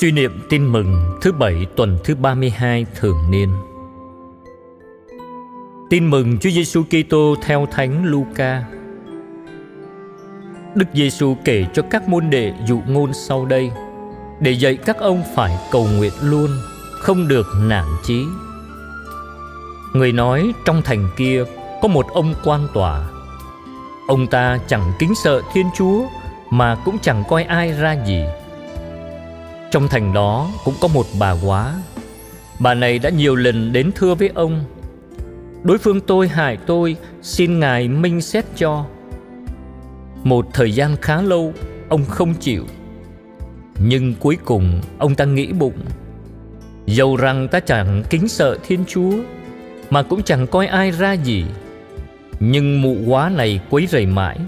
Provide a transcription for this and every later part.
Suy niệm tin mừng thứ bảy tuần thứ 32 thường niên. Tin mừng Chúa Giêsu Kitô theo Thánh Luca. Đức Giêsu kể cho các môn đệ dụ ngôn sau đây để dạy các ông phải cầu nguyện luôn, không được nản chí. Người nói trong thành kia có một ông quan tòa. Ông ta chẳng kính sợ Thiên Chúa mà cũng chẳng coi ai ra gì trong thành đó cũng có một bà quá. Bà này đã nhiều lần đến thưa với ông. Đối phương tôi hại tôi, Xin Ngài minh xét cho. Một thời gian khá lâu, Ông không chịu. Nhưng cuối cùng, ông ta nghĩ bụng. Dầu rằng ta chẳng kính sợ Thiên Chúa, Mà cũng chẳng coi ai ra gì. Nhưng mụ quá này quấy rầy mãi,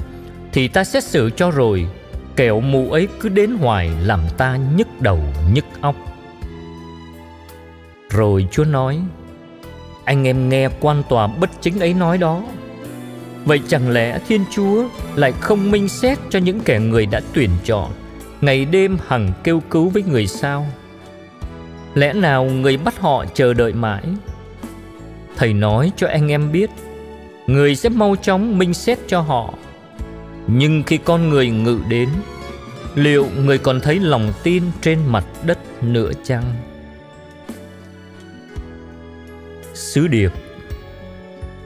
Thì ta xét xử cho rồi kẻo mụ ấy cứ đến hoài làm ta nhức đầu, nhức óc. Rồi chúa nói, anh em nghe quan tòa bất chính ấy nói đó. Vậy chẳng lẽ thiên chúa lại không minh xét cho những kẻ người đã tuyển chọn ngày đêm hằng kêu cứu với người sao? Lẽ nào người bắt họ chờ đợi mãi? Thầy nói cho anh em biết, người sẽ mau chóng minh xét cho họ nhưng khi con người ngự đến, liệu người còn thấy lòng tin trên mặt đất nữa chăng? Sứ điệp,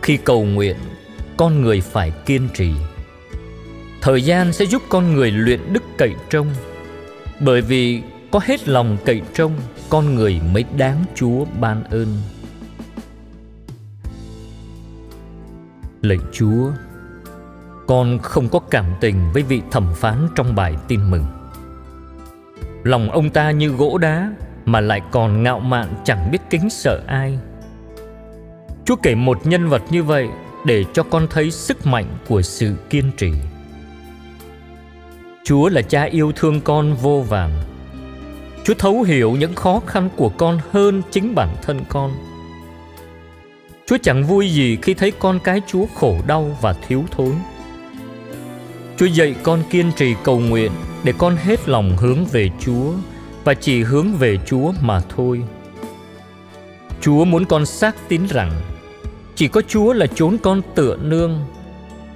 khi cầu nguyện, con người phải kiên trì. Thời gian sẽ giúp con người luyện đức cậy trông. Bởi vì có hết lòng cậy trông, con người mới đáng chúa ban ơn. Lạy chúa con không có cảm tình với vị thẩm phán trong bài tin mừng. Lòng ông ta như gỗ đá mà lại còn ngạo mạn chẳng biết kính sợ ai. Chúa kể một nhân vật như vậy để cho con thấy sức mạnh của sự kiên trì. Chúa là cha yêu thương con vô vàn chúa thấu hiểu những khó khăn của con hơn chính bản thân con. Chúa chẳng vui gì khi thấy con cái chúa khổ đau và thiếu thốn. Chúa dạy con kiên trì cầu nguyện để con hết lòng hướng về Chúa và chỉ hướng về Chúa mà thôi. Chúa muốn con xác tín rằng chỉ có Chúa là chốn con tựa nương.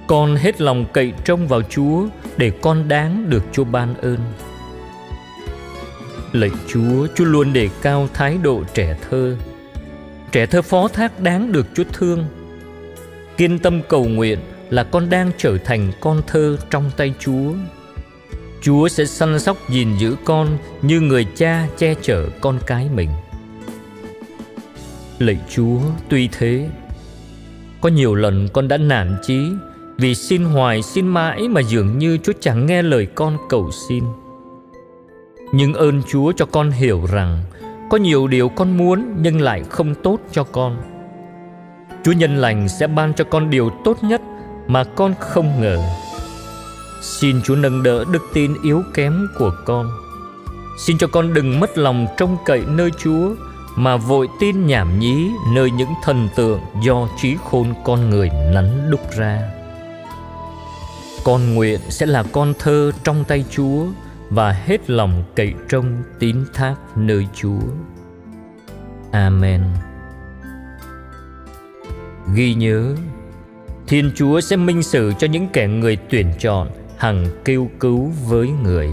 Con hết lòng cậy trông vào Chúa để con đáng được Chúa ban ơn. Lạy Chúa, Chúa luôn đề cao thái độ trẻ thơ. Trẻ thơ phó thác đáng được Chúa thương. Kiên tâm cầu nguyện là con đang trở thành con thơ trong tay Chúa. Chúa sẽ săn sóc gìn giữ con như người cha che chở con cái mình. Lạy Chúa, tuy thế, có nhiều lần con đã nản chí vì xin hoài xin mãi mà dường như Chúa chẳng nghe lời con cầu xin. Nhưng ơn Chúa cho con hiểu rằng có nhiều điều con muốn nhưng lại không tốt cho con. Chúa nhân lành sẽ ban cho con điều tốt nhất mà con không ngờ. Xin chúa nâng đỡ đức tin yếu kém của con. Xin cho con đừng mất lòng trông cậy nơi chúa, mà vội tin nhảm nhí nơi những thần tượng do trí khôn con người nắn đúc ra. Con nguyện sẽ là con thơ trong tay chúa và hết lòng cậy trông tín thác nơi chúa. Amen. Ghi nhớ Thiên Chúa sẽ minh xử cho những kẻ người tuyển chọn, hằng kêu cứu với người.